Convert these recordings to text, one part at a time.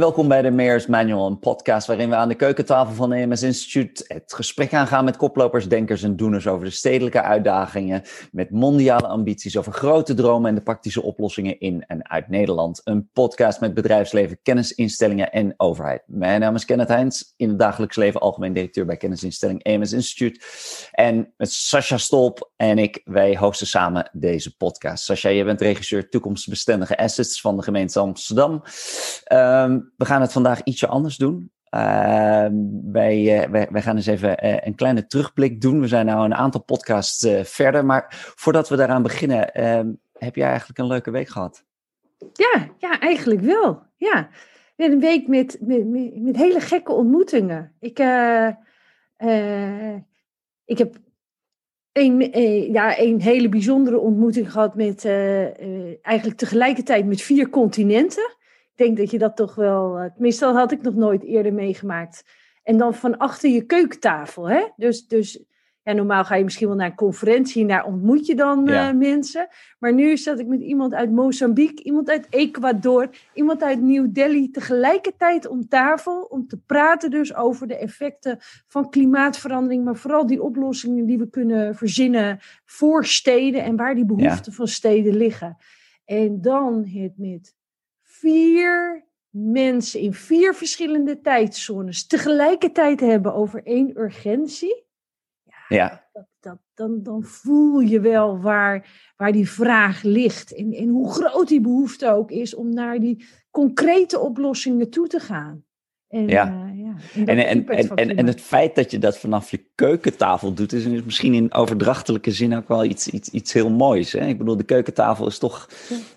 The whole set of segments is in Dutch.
Welkom bij de Mayor's Manual, een podcast waarin we aan de keukentafel van de EMS Instituut het gesprek aangaan met koplopers, denkers en doeners over de stedelijke uitdagingen, met mondiale ambities over grote dromen en de praktische oplossingen in en uit Nederland. Een podcast met bedrijfsleven, kennisinstellingen en overheid. Mijn naam is Kenneth Heijns, in het dagelijks leven algemeen directeur bij kennisinstelling EMS Instituut. En met Sascha Stolp en ik, wij hosten samen deze podcast. Sascha, je bent regisseur toekomstbestendige assets van de gemeente Amsterdam. Ehm, we gaan het vandaag ietsje anders doen. Ehm, wij, uh, wij, wij, gaan eens even uh, een kleine terugblik doen. We zijn nu een aantal podcasts uh, verder. Maar voordat we daaraan beginnen, ehm, heb jij eigenlijk een leuke week gehad? Ja, ja eigenlijk wel. Ja. Een week met, met, met hele gekke ontmoetingen. Ik, ik heb een, ja, een hele bijzondere ontmoeting gehad met eigenlijk tegelijkertijd met vier continenten denk dat je dat toch wel, uh, tenminste dat had ik nog nooit eerder meegemaakt. En dan van achter je keukentafel. Hè? Dus, dus ja, normaal ga je misschien wel naar een conferentie en daar ontmoet je dan uh, mensen. Maar nu zat ik met iemand uit Mozambique, iemand uit Ecuador, iemand uit New Delhi tegelijkertijd om tafel om te praten dus over de effecten van klimaatverandering, maar vooral die oplossingen die we kunnen verzinnen voor steden en waar die behoeften ja. van steden liggen. En dan het met vier mensen in vier verschillende tijdzones tegelijkertijd hebben over één urgentie. Ja. ja. Dat, dat, dan, dan voel je wel waar, waar die vraag ligt. En, en hoe groot die behoefte ook is om naar die concrete oplossingen toe te gaan. En, ja. Uh, ja, en, en, en, en, en, het feit dat je dat vanaf je keukentafel doet, is misschien in overdrachtelijke zin ook wel iets, iets, iets heel moois. Hè? Ik bedoel, de keukentafel is toch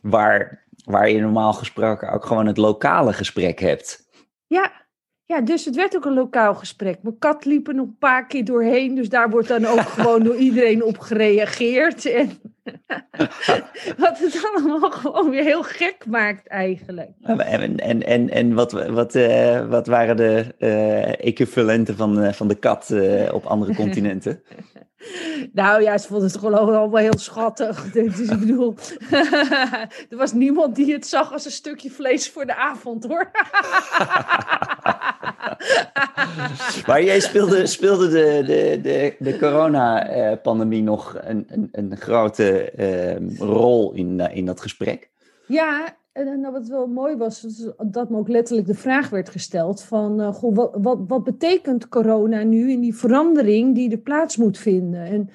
waar waar je normaal gesproken ook gewoon het lokale gesprek hebt. Ja, ja, dus het werd ook een lokaal gesprek. Mijn kat liep er nog een paar keer doorheen, dus daar wordt dan ook gewoon door iedereen op gereageerd. En wat het allemaal gewoon weer heel gek maakt eigenlijk. En, en, en, en wat, wat, uh, wat waren de uh, equivalenten van, uh, van de kat op andere continenten? Nou ja, ze vonden het gewoon allemaal heel schattig. Dus ik bedoel, er was niemand die het zag als een stukje vlees voor de avond hoor. maar jij speelde, speelde de, de, de, de coronapandemie nog een, een, een grote uh, rol in, in dat gesprek? Ja, en nou, wat wel mooi was, dat me ook letterlijk de vraag werd gesteld van, uh, goh, wat, wat, betekent corona nu in die verandering die er plaats moet vinden? En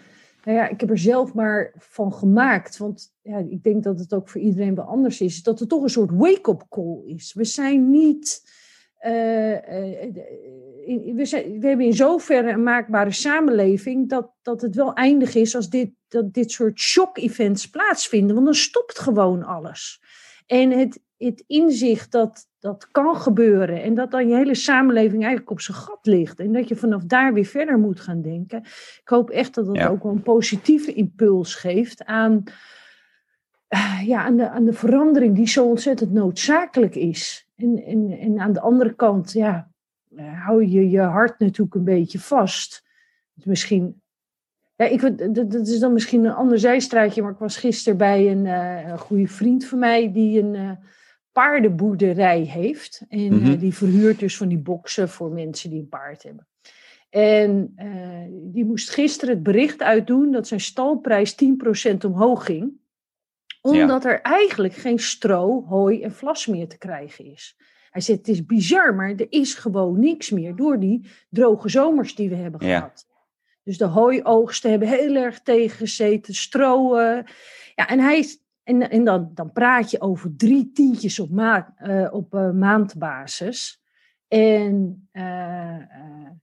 nou ja, ik heb er zelf maar van gemaakt, want ja, ik denk dat het ook voor iedereen wel anders is, dat het toch een soort wake-up call is. We zijn niet, uh, uh, we, zijn, we hebben in zoverre een maakbare samenleving dat, dat het wel eindig is als dit, dat dit soort shock-events plaatsvinden, want dan stopt gewoon alles. En het, het inzicht dat dat kan gebeuren en dat dan je hele samenleving eigenlijk op zijn gat ligt en dat je vanaf daar weer verder moet gaan denken. Ik hoop echt dat dat ook wel een positieve impuls geeft aan, uh, ja, aan, de, aan de verandering die zo ontzettend noodzakelijk is. En, en, en aan de andere kant, ja, uh, hou je je hart natuurlijk een beetje vast. Misschien ja, ik, dat, dat is dan misschien een ander zijstraatje, maar ik was gisteren bij een, uh, een goede vriend van mij die een uh, paardenboerderij heeft. En mm -hmm. uh, die verhuurt dus van die boksen voor mensen die een paard hebben. En die moest gisteren het bericht uitdoen dat zijn stalprijs 10% omhoog ging. Omdat ja. er eigenlijk geen stro, hooi en vlas meer te krijgen is. Hij zegt, het is bizar, maar er is gewoon niks meer door die droge zomers die we hebben ja. gehad. Dus de hooioogsten hebben heel erg tegengezeten, strooien. Ja, en hij en, en dan, dan praat je over drie tientjes op, ma uh, op uh, maandbasis. En, uh,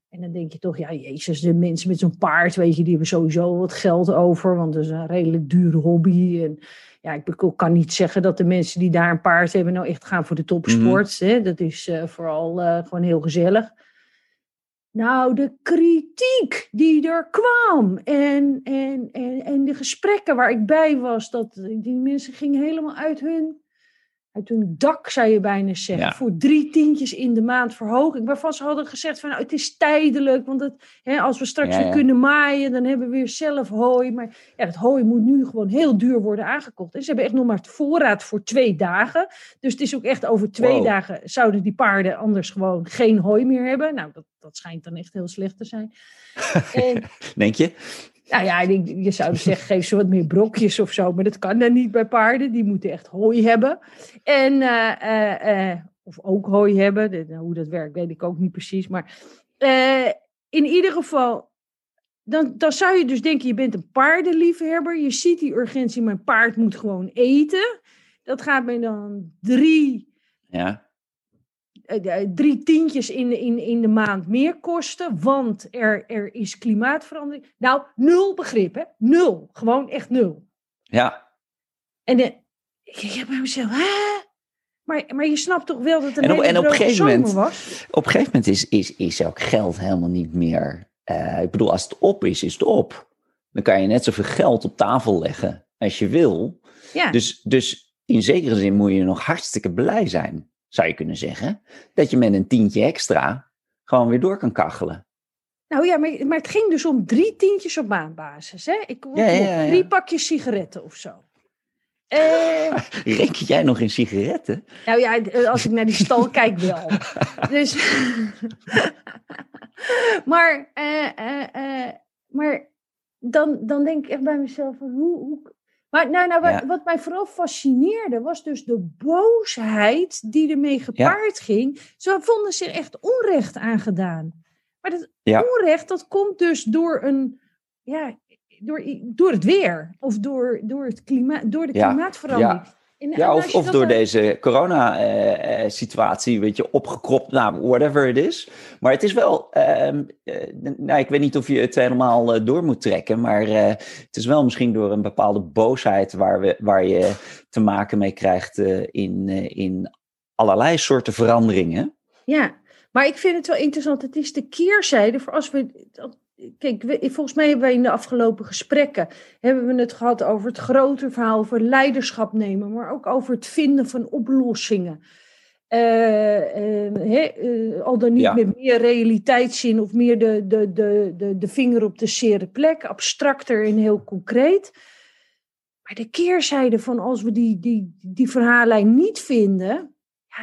en dan denk je toch, ja, Jezus, de mensen met zo'n paard, weet je, die hebben sowieso wat geld over, want dat is een redelijk dure hobby. En ja, ik kan niet zeggen dat de mensen die daar een paard hebben nou echt gaan voor de topsport. Mm -hmm. hè? Dat is vooral gewoon heel gezellig. Nou, de kritiek die er kwam en, en, en, en de gesprekken waar ik bij was, dat die mensen gingen helemaal uit hun, uit hun dak, zou je bijna zeggen. Voor drie tientjes in de maand verhoging. Waarvan ze hadden gezegd van nou, het is tijdelijk. Want het, hè, als we straks weer kunnen maaien, dan hebben we weer zelf hooi. Maar ja, het hooi moet nu gewoon heel duur worden aangekocht. En ze hebben echt nog maar het voorraad voor twee dagen. Dus het is ook echt over twee dagen zouden die paarden anders gewoon geen hooi meer hebben. Nou, dat, dat schijnt dan echt heel slecht te zijn. En, Denk je? Nou ja, je zou dus zeggen, geef ze wat meer brokjes of zo. Maar dat kan dan niet bij paarden. Die moeten echt hooi hebben. En, uh, uh, uh, of ook hooi hebben. hoe dat werkt, weet ik ook niet precies. Maar in ieder geval, dan, dan zou je dus denken, je bent een paardenliefhebber. Je ziet die urgentie, mijn paard moet gewoon eten. Dat gaat mij dan drie... Ja eh, eh, drie tientjes in, in, in de maand meer kosten, want er, er is klimaatverandering. Nou, nul begrip, hè? Nul. Gewoon echt nul. Ja. En de, ik heb bij mezelf, hè? Maar, maar je snapt toch wel dat het een en op, en op een gegeven moment, was? Op een gegeven moment is, is, is ook geld helemaal niet meer... Uh, ik bedoel, als het op is, is het op. Dan kan je net zoveel geld op tafel leggen als je wil. Ja. Dus, dus in zekere zin moet je nog hartstikke blij zijn zou je kunnen zeggen, dat je met een tientje extra gewoon weer door kan kachelen. Nou ja, maar, maar het ging dus om drie tientjes op maandbasis. Hè? Ik ja, ja, ja, drie pakjes sigaretten of zo. Uh, Reken jij nog in sigaretten? Nou ja, als ik naar die stal kijk wel. Dus, maar, uh, maar dan, dan denk ik echt bij mezelf, van, hoe, hoe, maar nou, nou, wat, wat, mij vooral fascineerde was dus de boosheid die ermee gepaard ging. Ze vonden zich echt onrecht aangedaan. Maar dat onrecht, dat komt dus door een, ja, door, door het weer of door, door, het klimaat, door de klimaatverandering ja, of, of door deze corona-situatie, weet je, opgekropt, nou, whatever het is. Maar het is wel, uh, nou, ik weet niet of je het helemaal door moet trekken, maar het is wel misschien door een bepaalde boosheid waar, we, waar je te maken mee krijgt in, in allerlei soorten veranderingen. Ja, maar ik vind het wel interessant. Het is de keerzijde voor als we Kijk, volgens mij hebben we in de afgelopen gesprekken hebben we het gehad over het grote verhaal, over leiderschap nemen, maar ook over het vinden van oplossingen. Uh, uh, al dan niet met meer realiteitszin of meer de, de, de, de, de vinger op de zere plek, abstracter en heel concreet. Maar de keerzijde van als we die, die, die verhaallijn niet vinden,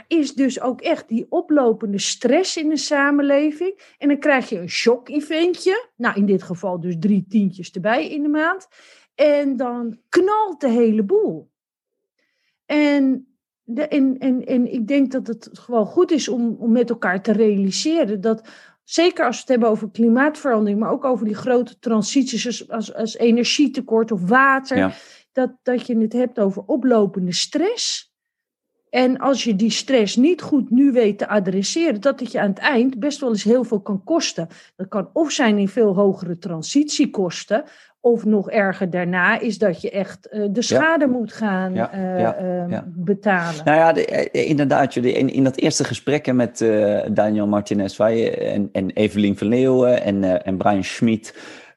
is dus ook echt die oplopende stress in de samenleving. En dan krijg je een shock-eventje. Nou, in dit geval dus drie tientjes erbij in de maand. En dan knalt de hele boel. En, de, en, en, en ik denk dat het gewoon goed is om, om met elkaar te realiseren dat zeker als we het hebben over klimaatverandering, maar ook over die grote transities als, als, als energietekort of water, dat, dat je het hebt over oplopende stress. En als je die stress niet goed nu weet te adresseren, dat het je aan het eind best wel eens heel veel kan kosten. Dat kan of zijn in veel hogere transitiekosten, of nog erger daarna is dat je echt uh, de schade moet gaan ja, uh, betalen. Nou ja, de, eh, inderdaad, in, in dat eerste gesprek met Daniel Martinez en, en Evelien van Leeuwen en, en Brian Schmid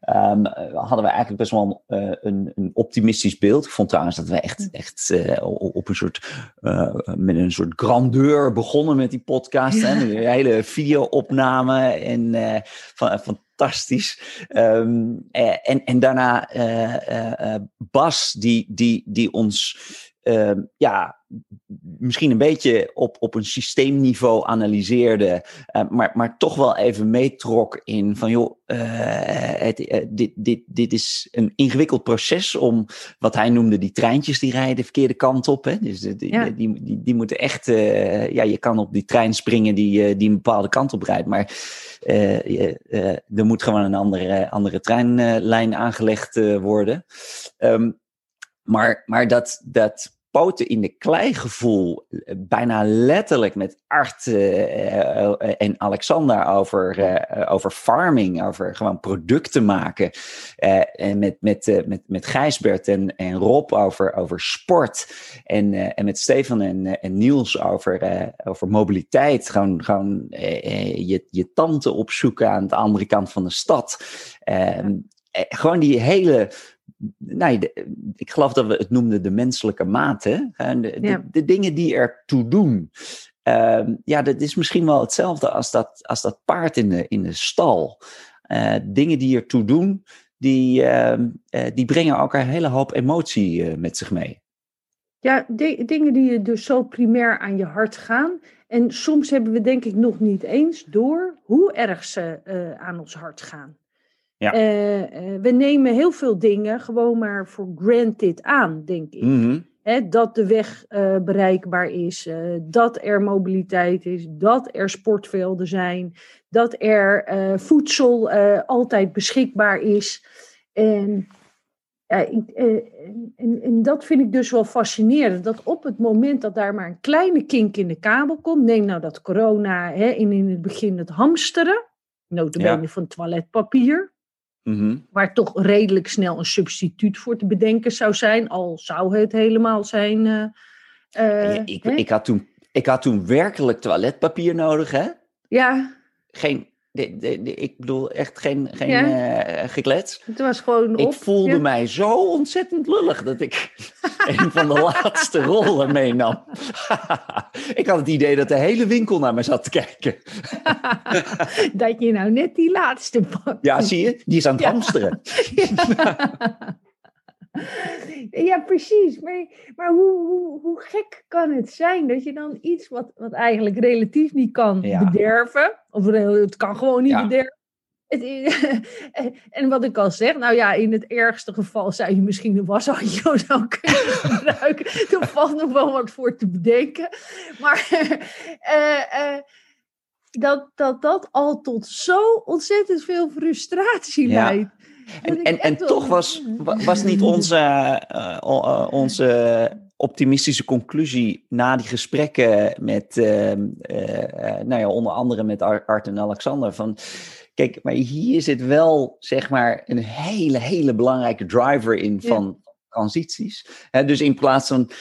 Um, hadden we eigenlijk best wel uh, een, een, optimistisch beeld. Ik vond trouwens dat we echt, hm. echt uh, op een soort, uh, met een soort grandeur begonnen met die podcast. Ja. Hè? Een hele video-opname en van, fantastisch. Um, en, en daarna Bas, die, die, die ons uh, ja, misschien een beetje op, op een systeemniveau analyseerde, uh, maar, maar toch wel even meetrok in van joh, uh, het, dit, dit, dit is een ingewikkeld proces om wat hij noemde die treintjes die rijden de verkeerde kant op. Hè? Dus die, ja. die, die, die, moeten echt, ja, je kan op die trein springen die, die een bepaalde kant op rijdt, maar er moet gewoon een andere, andere treinlijn aangelegd worden. Um, maar, maar dat, dat poten in de klei gevoel, eh, bijna letterlijk met Art uh, en Alexander over, over farming, over gewoon producten maken. en met, met, met, met Gijsbert en, en Rob over, over sport. En, en met Stefan en, en Niels over, over mobiliteit. Gewoon, gewoon je, je tante opzoeken aan de andere kant van de stad. gewoon die hele nou, ik geloof dat we het noemden de menselijke mate. En de, de, de, dingen die ertoe doen. Ehm, ja, dat is misschien wel hetzelfde als dat, als dat paard in de, in de stal. Uh, dingen die ertoe doen, die, uh, die brengen ook een hele hoop emotie uh, met zich mee. Ja, dingen die dus zo primair aan je hart gaan. En soms hebben we denk ik nog niet eens door hoe erg ze aan ons hart gaan. Ja. we nemen heel veel dingen gewoon maar voor granted aan, denk ik. Mm dat de weg uh, bereikbaar is, uh, dat er mobiliteit is, dat er sportvelden zijn, dat er uh, voedsel altijd beschikbaar is. En, en, en, en, dat vind ik dus wel fascinerend, dat op het moment dat daar maar een kleine kink in de kabel komt, neem nou dat corona hè, in, in het begin het hamsteren, notabene ja. van toiletpapier, Mhm. Waar toch redelijk snel een substituut voor te bedenken zou zijn, al zou het helemaal zijn. Uh, ik, ik, had toen, ik had toen werkelijk toiletpapier nodig, hè? Ja. Geen, de, de, ik bedoel, echt geen, geen ja. uh, geklets. Het was gewoon Ik voelde mij zo ontzettend lullig dat ik een van de laatste rollen meenam. ik had het idee dat de hele winkel naar me zat te kijken. dat je nou net die laatste pakt. Ja, zie je? Die is aan het hamsteren. ja, precies. Maar, maar hoe, hoe, hoe gek kan het zijn dat je dan iets wat, wat eigenlijk relatief niet kan bederven, of het kan gewoon niet bederven. En wat ik al zeg, nou ja, in het ergste geval zou je misschien een washandje zou kunnen gebruiken. Er valt nog wel wat voor te bedenken. Maar uh, uh, dat, dat dat al tot zo ontzettend veel frustratie leidt. En, en, en toch was, was niet onze, uh, onze optimistische conclusie na die gesprekken met, uh, nou ja, onder andere met Art en Alexander, van kijk, maar hier zit wel, zeg maar, een hele, hele belangrijke driver in van, transities. dus in plaats van uh,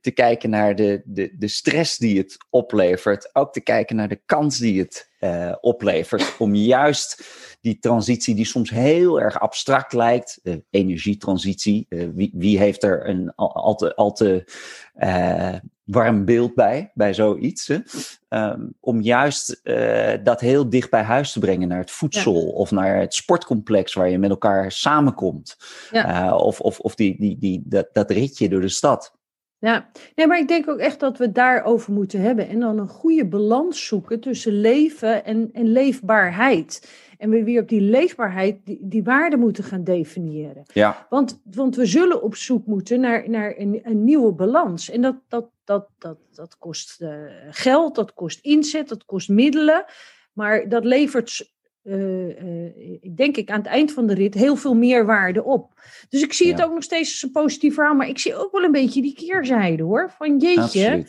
te kijken naar de, de, de stress die het oplevert, ook te kijken naar de kans die het uh, oplevert om juist die transitie die soms heel erg abstract lijkt, de energietransitie, wie, wie heeft er een al, te, al te warm beeld bij, bij zoiets. Ehm, om juist uh, dat heel dicht bij huis te brengen naar het voedsel of naar het sportcomplex waar je met elkaar samenkomt. Ja. Uh, of of, of die, die, die, dat, dat ritje door de stad. Ja, nee, maar ik denk ook echt dat we het daarover moeten hebben. En dan een goede balans zoeken tussen leven en, en leefbaarheid. En we weer op die leefbaarheid die, die waarde moeten gaan definiëren. Ja. Want, want we zullen op zoek moeten naar, naar een, een nieuwe balans. En dat, dat, dat, dat, dat kost uh, geld, dat kost inzet, dat kost middelen. Maar dat levert, denk ik, aan het eind van de rit heel veel meer waarde op. Dus ik zie ja. het ook nog steeds als een positief verhaal. Maar ik zie ook wel een beetje die keerzijde hoor. Van jeetje,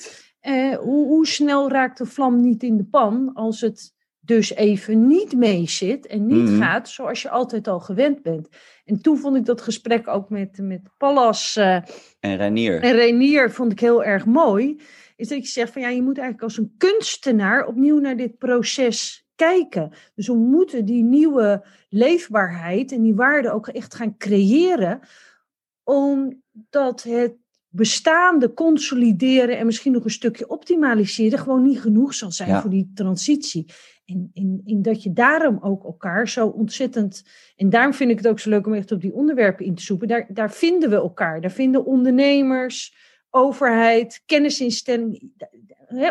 hoe, hoe snel raakt de vlam niet in de pan als het dus even niet mee zit en niet mm -hmm. gaat zoals je altijd al gewend bent. En toen vond ik dat gesprek ook met, met Pallas uh, en Renier. En Renier vond ik heel erg mooi. Is dat je zegt van ja, je moet eigenlijk als een kunstenaar opnieuw naar dit proces kijken. Dus we moeten die nieuwe leefbaarheid en die waarde ook echt gaan creëren. Omdat het bestaande consolideren en misschien nog een stukje optimaliseren gewoon niet genoeg zal zijn ja. voor die transitie. En, en, en, dat je daarom ook elkaar zo ontzettend. En daarom vind ik het ook zo leuk om echt op die onderwerpen in te zoeken. Daar, daar vinden we elkaar. Daar vinden ondernemers, overheid, kennisinstellingen,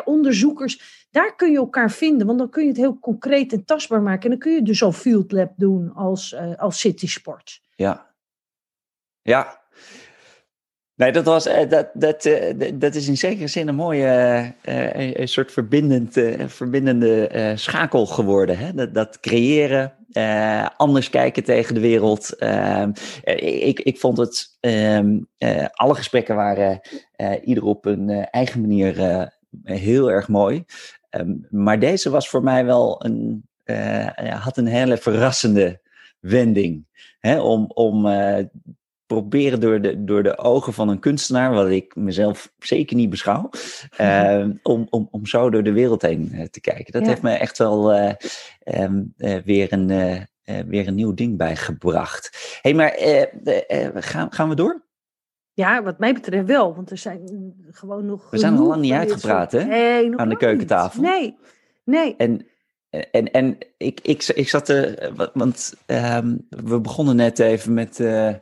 onderzoekers. Daar kun je elkaar vinden, want dan kun je het heel concreet en tastbaar maken. En dan kun je dus al Field Lab doen als, uh, als City Sport. Ja. Ja, Nee, dat, was, eh, dat, dat, eh, dat is in zekere zin een mooie, uh, een soort verbindend, verbindende schakel geworden. Hè? Dat, dat creëren, anders kijken tegen de wereld. Ehm, ik, ik vond het, ehm, alle gesprekken waren ieder op een eigen manier heel erg mooi. Ehm, maar deze was voor mij wel een, had een hele verrassende wending. Hè? Om, om proberen door de, door de ogen van een kunstenaar, wat ik mezelf zeker niet beschouw, uh, om, om, om zo door de wereld heen uh, te kijken. Dat ja. heeft me echt wel uh, um, weer een, weer een nieuw ding bijgebracht. Hey, maar gaan, gaan we door? Ja, wat mij betreft wel, want er zijn gewoon nog. We zijn al lang niet uitgepraat, hè? Nee, Aan de keukentafel. Nee, nee. En, en, en ik, ik, ik zat er, want um, we begonnen net even met uh,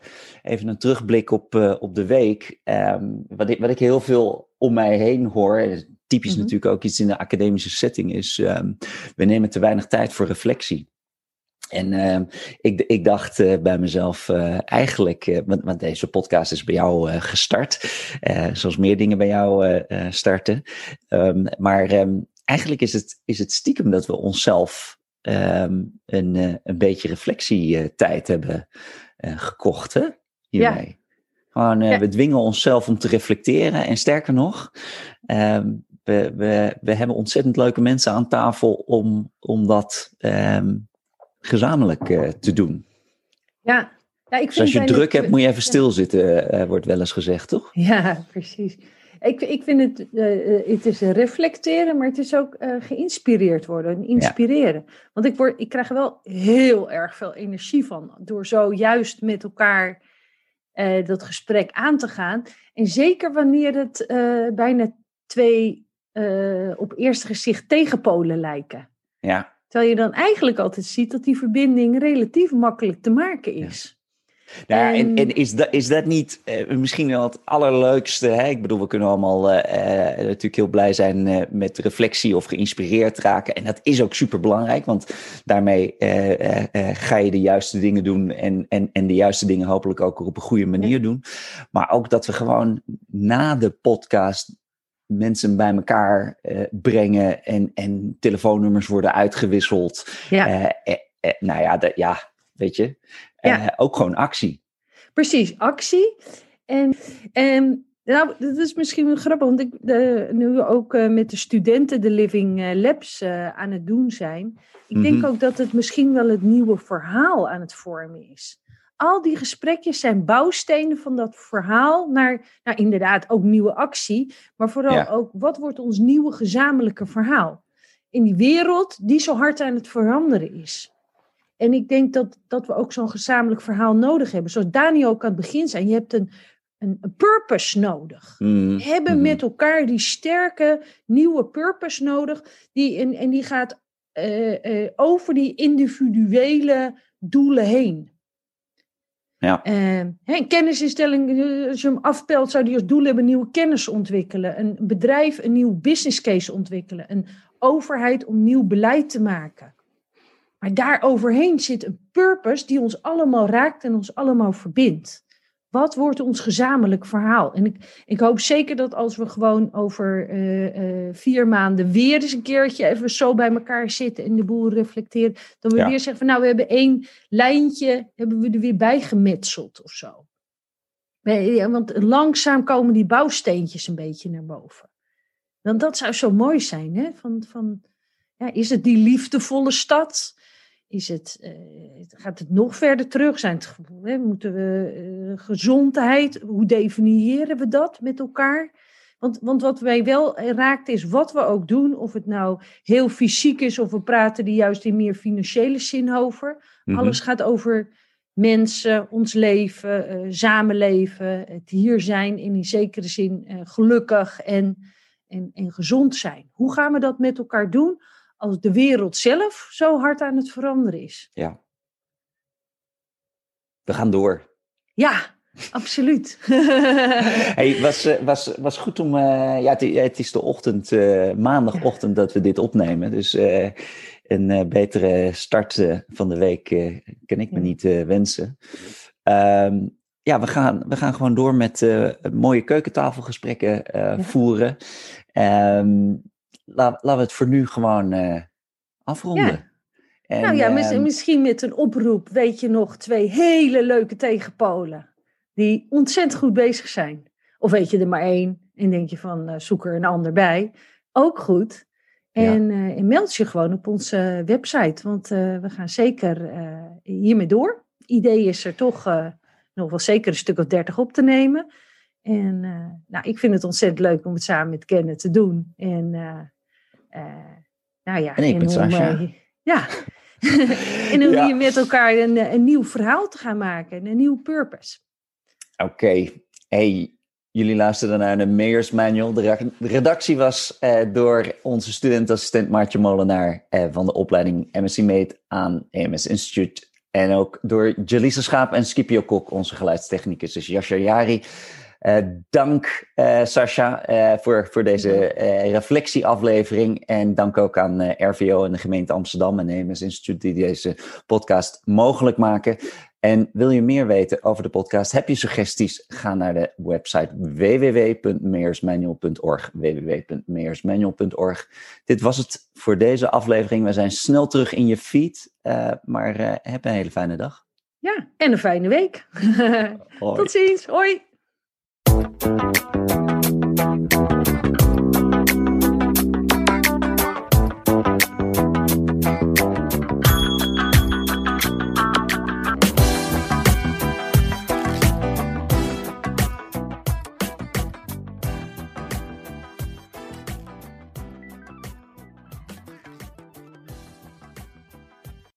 even een terugblik op, uh, op de week. Um, wat, ik, wat ik heel veel om mij heen hoor, typisch mm -hmm. natuurlijk ook iets in de academische setting, is um, we nemen te weinig tijd voor reflectie. En uh, ik, ik dacht uh, bij mezelf, uh, eigenlijk, want, want, deze podcast is bij jou gestart, zoals meer dingen bij jou starten. Um, maar um, eigenlijk is het, is het stiekem dat we onszelf um, een, een beetje reflectietijd hebben gekocht, hè? Hiermee. Ja. Gewoon, ja. we dwingen onszelf om te reflecteren. En sterker nog, we, we, we hebben ontzettend leuke mensen aan tafel om, om dat gezamenlijk uh, te doen. Ja. ja ik vind dus als je druk hebt, moet je even stilzitten, wordt wel eens gezegd, toch? Ja, precies. Ik, ik vind het, uh, het is reflecteren, maar het is ook geïnspireerd worden en inspireren. Ja. Want ik, word, ik krijg er wel heel erg veel energie van door zo juist met elkaar dat gesprek aan te gaan. En zeker wanneer het bijna twee op eerste gezicht tegenpolen lijken. Ja. Terwijl je dan eigenlijk altijd ziet dat die verbinding relatief makkelijk te maken is. Ja. En, en, is, dat, is dat niet uh, misschien wel het allerleukste? Hè? Ik bedoel, we kunnen allemaal uh, natuurlijk heel blij zijn met reflectie of geïnspireerd raken. En dat is ook super belangrijk, want daarmee ga je de juiste dingen doen en, en, en de juiste dingen hopelijk ook op een goede manier ja. doen. Maar ook dat we gewoon na de podcast mensen bij elkaar brengen en, en telefoonnummers worden uitgewisseld. Ja. Nou ja, de, ja, weet je, ja. ook gewoon actie. Precies, actie. En, en nou, dat is misschien wel grappig, want ik nu ook met de studenten de Living Labs aan het doen zijn. Ik mm -hmm. denk mhm. ook dat het misschien wel het nieuwe verhaal aan het vormen is al die gesprekjes zijn bouwstenen van dat verhaal naar, nou inderdaad, ook nieuwe actie, maar vooral ja. ook wat wordt ons nieuwe gezamenlijke verhaal in die wereld die zo hard aan het veranderen is. En ik denk dat, dat we ook zo'n gezamenlijk verhaal nodig hebben. Zoals Daniel ook aan het begin zei, je hebt een, een, een purpose nodig. Mm. We hebben mm. met elkaar die sterke nieuwe purpose nodig. Die, en, en die gaat uh, uh, over die individuele doelen heen. Ja. Uh, een kennisinstelling, als je hem afpelt, zou die als doel hebben nieuwe kennis ontwikkelen. Een bedrijf een nieuw business case ontwikkelen. Een overheid om nieuw beleid te maken. Maar daar overheen zit een purpose die ons allemaal raakt en ons allemaal verbindt. Wat wordt ons gezamenlijk verhaal? En ik, ik hoop zeker dat als we gewoon over uh, uh, vier maanden weer eens een keertje even zo bij elkaar zitten en de boel reflecteren, dat we ja. weer zeggen van nou, we hebben één lijntje, hebben we er weer bij gemetseld of zo. Want langzaam komen die bouwsteentjes een beetje naar boven. Want dat zou zo mooi zijn, hè? Van, van, ja, is het die liefdevolle stad? Is het, uh, gaat het nog verder terug? Zijn het, hè, moeten we uh, gezondheid, hoe definiëren we dat met elkaar? Want, want wat wij wel raakt is wat we ook doen, of het nou heel fysiek is of we praten die juist in meer financiële zin over. Mm -hmm. Alles gaat over mensen, ons leven, uh, samenleven, het hier zijn in die zekere zin gelukkig en, en, en gezond zijn. Hoe gaan we dat met elkaar doen? Als de wereld zelf zo hard aan het veranderen is. Ja. We gaan door. Ja, absoluut. hey, was, eh, was, was goed om. Uh, ja, het, het, is de ochtend, uh, maandagochtend, dat we dit opnemen. Dus uh, een betere start van de week kan ik me niet wensen. Um, ja, we gaan, we gaan gewoon door met mooie keukentafelgesprekken voeren. Um, laten we het voor nu gewoon uh, afronden. Ja. En, nou ja, uh, misschien met een oproep. Weet je nog, twee hele leuke tegenpolen. Die ontzettend goed bezig zijn. Of weet je er maar één en denk je van uh, zoek er een ander bij. Ook goed. En, ja. en meld je gewoon op onze website. Want we gaan zeker hiermee door. Idee is er toch nog wel zeker een stuk of dertig op te nemen. En nou, ik vind het ontzettend leuk om het samen met Kennen te doen. En nou ja, en ik ben Sascha. Uh, ja, en hoe je met elkaar een, een nieuw verhaal te gaan maken, een nieuw purpose. Oké, hey, jullie luisterden naar de Mayors Manual. De redactie was eh, door onze studentassistent Maartje Molenaar eh, van de opleiding MSc Meet aan EMS Institute. En ook door Jelisa Schaap en Scipio Kok, onze geluidstechnicus, dus Yasha Jari. Uh, dank uh, Sascha uh, voor, voor deze reflectieaflevering. En dank ook aan RVO en de gemeente Amsterdam en EMS Instituut die deze podcast mogelijk maken. En wil je meer weten over de podcast? Heb je suggesties? Ga naar de website www.meersmanual.org. www.meersmanual.org. Dit was het voor deze aflevering. We zijn snel terug in je feed, maar heb een hele fijne dag. Ja, en een fijne week. Tot ziens. Hoi. Thank you.